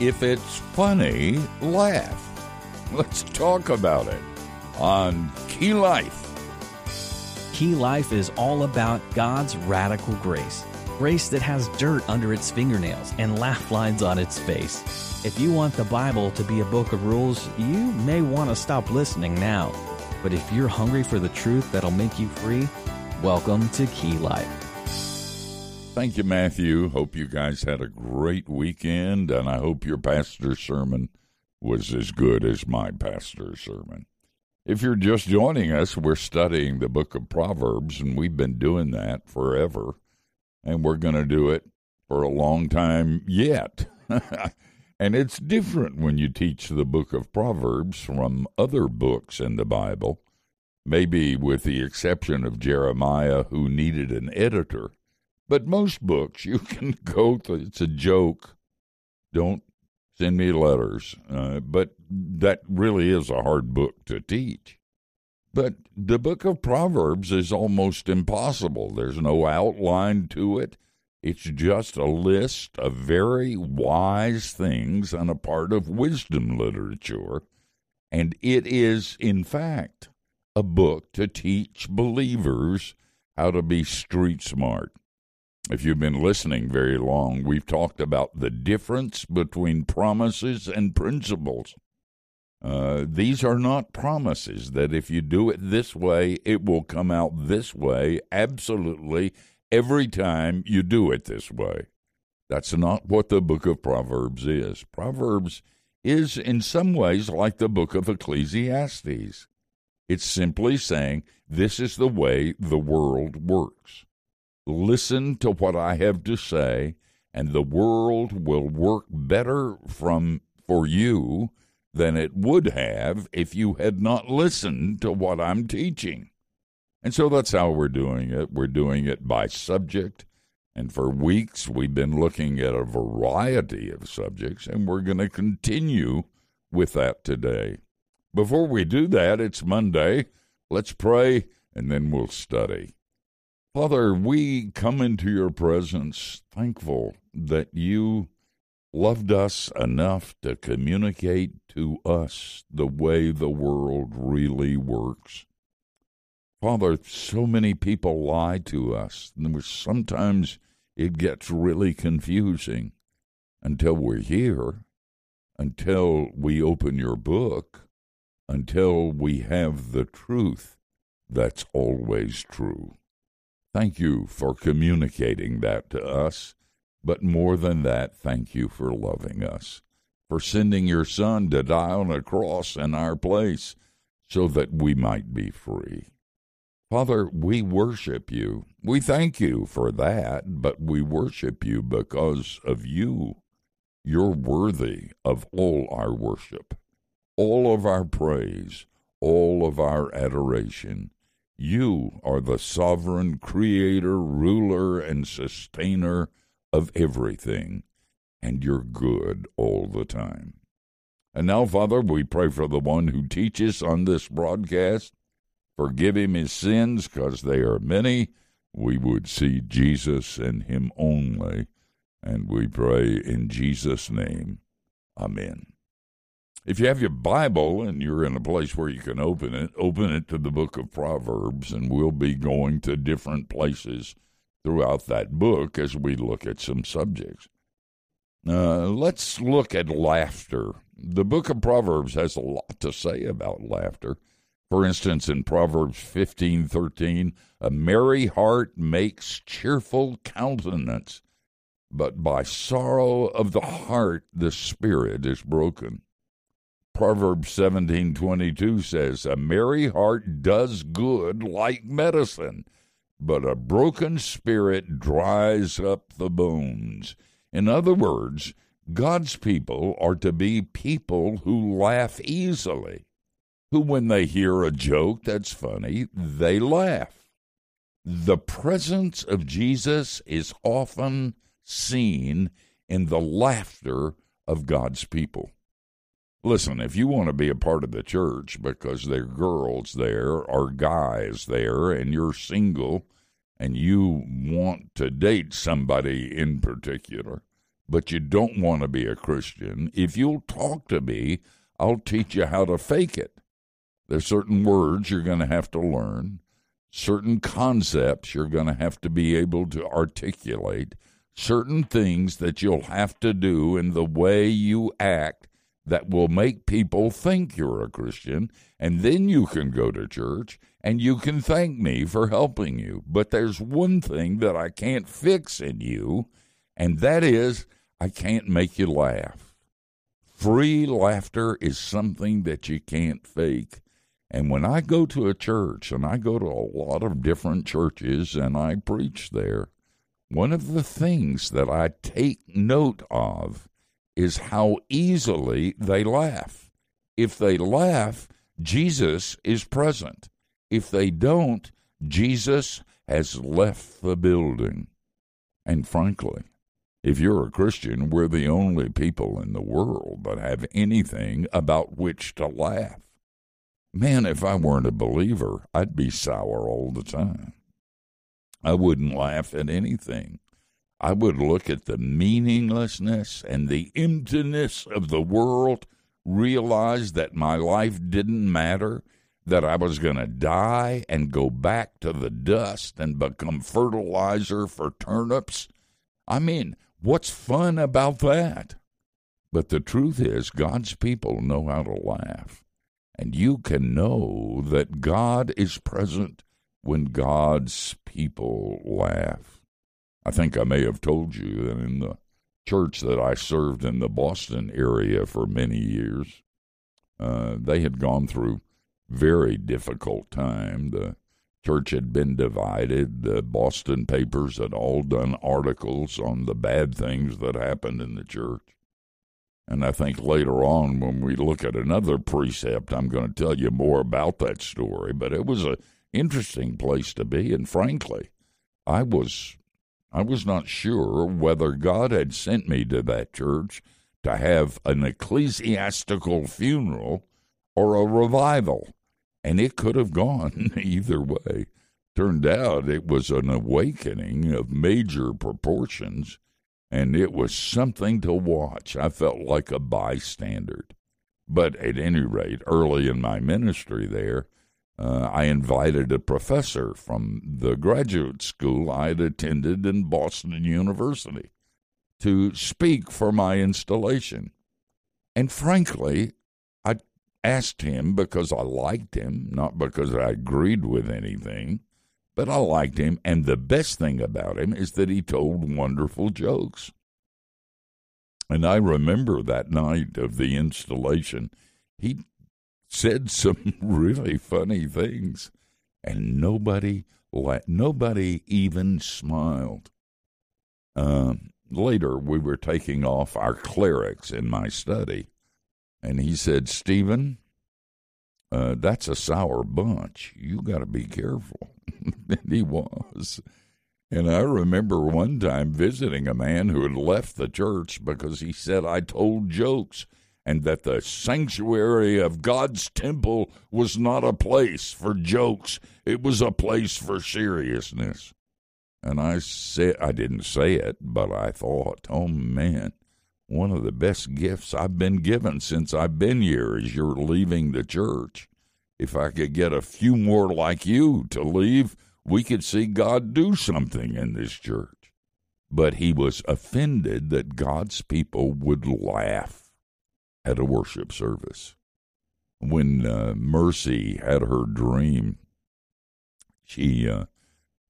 if it's funny, laugh. Let's talk about it on Key Life. Key Life is all about God's radical grace. Grace that has dirt under its fingernails and laugh lines on its face. If you want the Bible to be a book of rules, you may want to stop listening now. But if you're hungry for the truth that'll make you free, welcome to Key Life. Thank you, Matthew. Hope you guys had a great weekend, and I hope your pastor's sermon was as good as my pastor's sermon. If you're just joining us, we're studying the book of Proverbs, and we've been doing that forever, and we're going to do it for a long time yet. and it's different when you teach the book of Proverbs from other books in the Bible, maybe with the exception of Jeremiah, who needed an editor. But most books, you can go, to, it's a joke. Don't send me letters. Uh, but that really is a hard book to teach. But the book of Proverbs is almost impossible. There's no outline to it. It's just a list of very wise things on a part of wisdom literature. And it is, in fact, a book to teach believers how to be street smart. If you've been listening very long, we've talked about the difference between promises and principles. Uh, these are not promises that if you do it this way, it will come out this way absolutely every time you do it this way. That's not what the book of Proverbs is. Proverbs is in some ways like the book of Ecclesiastes. It's simply saying this is the way the world works. Listen to what I have to say, and the world will work better from for you than it would have if you had not listened to what I'm teaching. And so that's how we're doing it. We're doing it by subject. And for weeks, we've been looking at a variety of subjects, and we're going to continue with that today. Before we do that, it's Monday. Let's pray, and then we'll study. Father, we come into your presence thankful that you loved us enough to communicate to us the way the world really works. Father, so many people lie to us, and sometimes it gets really confusing until we're here, until we open your book, until we have the truth that's always true. Thank you for communicating that to us. But more than that, thank you for loving us, for sending your Son to die on a cross in our place so that we might be free. Father, we worship you. We thank you for that, but we worship you because of you. You're worthy of all our worship, all of our praise, all of our adoration. You are the sovereign creator, ruler, and sustainer of everything, and you're good all the time. And now, Father, we pray for the one who teaches on this broadcast. Forgive him his sins, because they are many. We would see Jesus and him only. And we pray in Jesus' name. Amen. If you have your Bible and you're in a place where you can open it, open it to the book of Proverbs, and we'll be going to different places throughout that book as we look at some subjects. Uh, let's look at laughter. The book of Proverbs has a lot to say about laughter. For instance, in Proverbs fifteen thirteen, a merry heart makes cheerful countenance, but by sorrow of the heart the spirit is broken. Proverbs 17:22 says, "A merry heart does good like medicine, but a broken spirit dries up the bones." In other words, God's people are to be people who laugh easily, who when they hear a joke that's funny, they laugh. The presence of Jesus is often seen in the laughter of God's people. Listen, if you want to be a part of the church because there are girls there or guys there and you're single and you want to date somebody in particular, but you don't want to be a Christian, if you'll talk to me, I'll teach you how to fake it. There's certain words you're going to have to learn, certain concepts you're going to have to be able to articulate, certain things that you'll have to do in the way you act that will make people think you're a Christian, and then you can go to church and you can thank me for helping you. But there's one thing that I can't fix in you, and that is I can't make you laugh. Free laughter is something that you can't fake. And when I go to a church, and I go to a lot of different churches and I preach there, one of the things that I take note of is how easily they laugh. If they laugh, Jesus is present. If they don't, Jesus has left the building. And frankly, if you're a Christian, we're the only people in the world that have anything about which to laugh. Man, if I weren't a believer, I'd be sour all the time. I wouldn't laugh at anything. I would look at the meaninglessness and the emptiness of the world, realize that my life didn't matter, that I was going to die and go back to the dust and become fertilizer for turnips. I mean, what's fun about that? But the truth is, God's people know how to laugh. And you can know that God is present when God's people laugh. I think I may have told you that in the church that I served in the Boston area for many years, uh, they had gone through very difficult time. The church had been divided. The Boston papers had all done articles on the bad things that happened in the church. And I think later on, when we look at another precept, I'm going to tell you more about that story. But it was an interesting place to be. And frankly, I was I was not sure whether God had sent me to that church to have an ecclesiastical funeral or a revival. And it could have gone either way. Turned out it was an awakening of major proportions, and it was something to watch. I felt like a bystander. But at any rate, early in my ministry there, uh, I invited a professor from the graduate school I had attended in Boston University to speak for my installation. And frankly, I asked him because I liked him, not because I agreed with anything, but I liked him. And the best thing about him is that he told wonderful jokes. And I remember that night of the installation, he said some really funny things, and nobody nobody even smiled. Um, later, we were taking off our clerics in my study, and he said, "Stephen, uh, that's a sour bunch. You got to be careful." and he was. And I remember one time visiting a man who had left the church because he said I told jokes and that the sanctuary of God's temple was not a place for jokes, it was a place for seriousness. And I said, I didn't say it, but I thought, oh man, one of the best gifts I've been given since I've been here is you're leaving the church. If I could get a few more like you to leave, we could see God do something in this church. But he was offended that God's people would laugh at a worship service. When uh, Mercy had her dream, she, uh,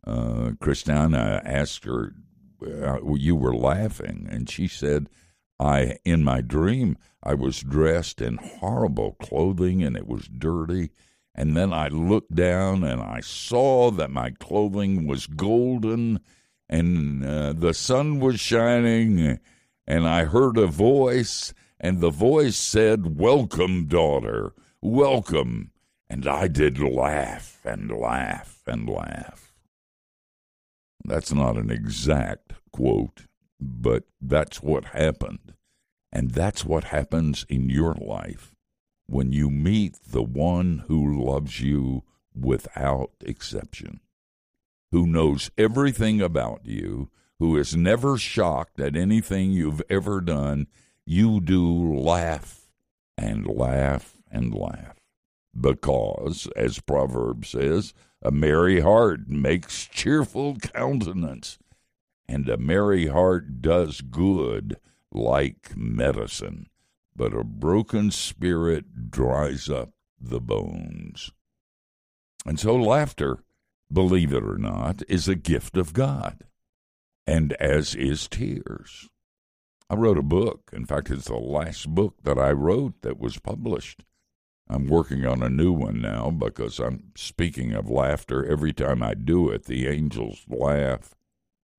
uh, Christina asked her, You were laughing. And she said, I, in my dream, I was dressed in horrible clothing and it was dirty. And then I looked down and I saw that my clothing was golden and uh, the sun was shining. And I heard a voice and the voice said, Welcome, daughter, welcome. And I did laugh and laugh and laugh. That's not an exact quote, but that's what happened. And that's what happens in your life when you meet the one who loves you without exception, who knows everything about you, who is never shocked at anything you've ever done, you do laugh and laugh and laugh. Because, as Proverb says, a merry heart makes cheerful countenance, and a merry heart does good like medicine, but a broken spirit dries up the bones. And so laughter, believe it or not, is a gift of God, and as is tears. I wrote a book. In fact, it's the last book that I wrote that was published. I'm working on a new one now because I'm speaking of laughter. Every time I do it, the angels laugh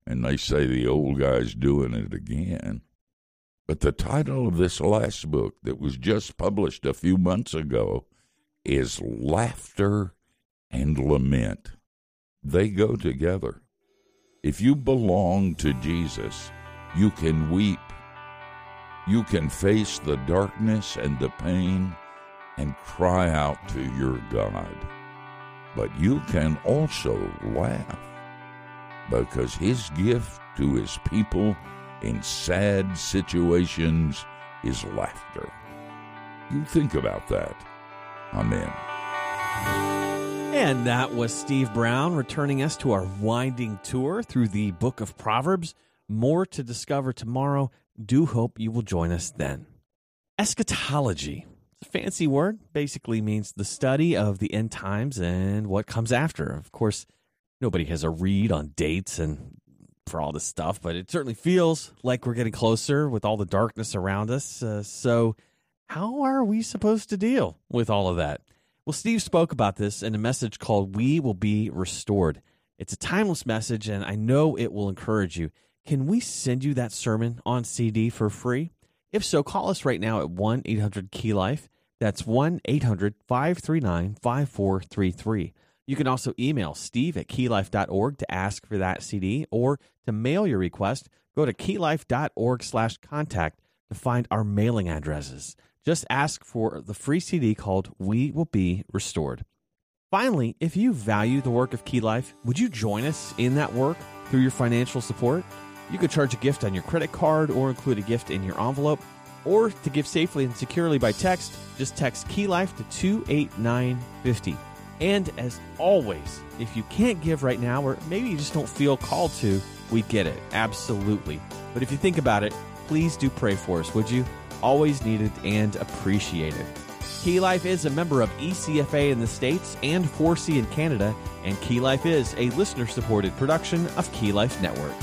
and they say the old guy's doing it again. But the title of this last book that was just published a few months ago is Laughter and Lament. They go together. If you belong to Jesus, you can weep. You can face the darkness and the pain and cry out to your God. But you can also laugh because His gift to His people in sad situations is laughter. You think about that. Amen. And that was Steve Brown returning us to our winding tour through the book of Proverbs. More to discover tomorrow. Do hope you will join us then. Eschatology. A fancy word. Basically means the study of the end times and what comes after. Of course, nobody has a read on dates and for all this stuff, but it certainly feels like we're getting closer with all the darkness around us. Uh, so, how are we supposed to deal with all of that? Well, Steve spoke about this in a message called We Will Be Restored. It's a timeless message, and I know it will encourage you. Can we send you that sermon on CD for free? If so, call us right now at 1 800 Key Life. That's 1 800 539 5433. You can also email steve at keylife.org to ask for that CD or to mail your request. Go to keylife.org slash contact to find our mailing addresses. Just ask for the free CD called We Will Be Restored. Finally, if you value the work of Key Life, would you join us in that work through your financial support? You could charge a gift on your credit card or include a gift in your envelope. Or to give safely and securely by text, just text Key Life to 28950. And as always, if you can't give right now, or maybe you just don't feel called to, we get it. Absolutely. But if you think about it, please do pray for us, would you? Always needed and appreciated. Key Life is a member of ECFA in the States and 4C in Canada, and Key Life is a listener supported production of Key Life Network.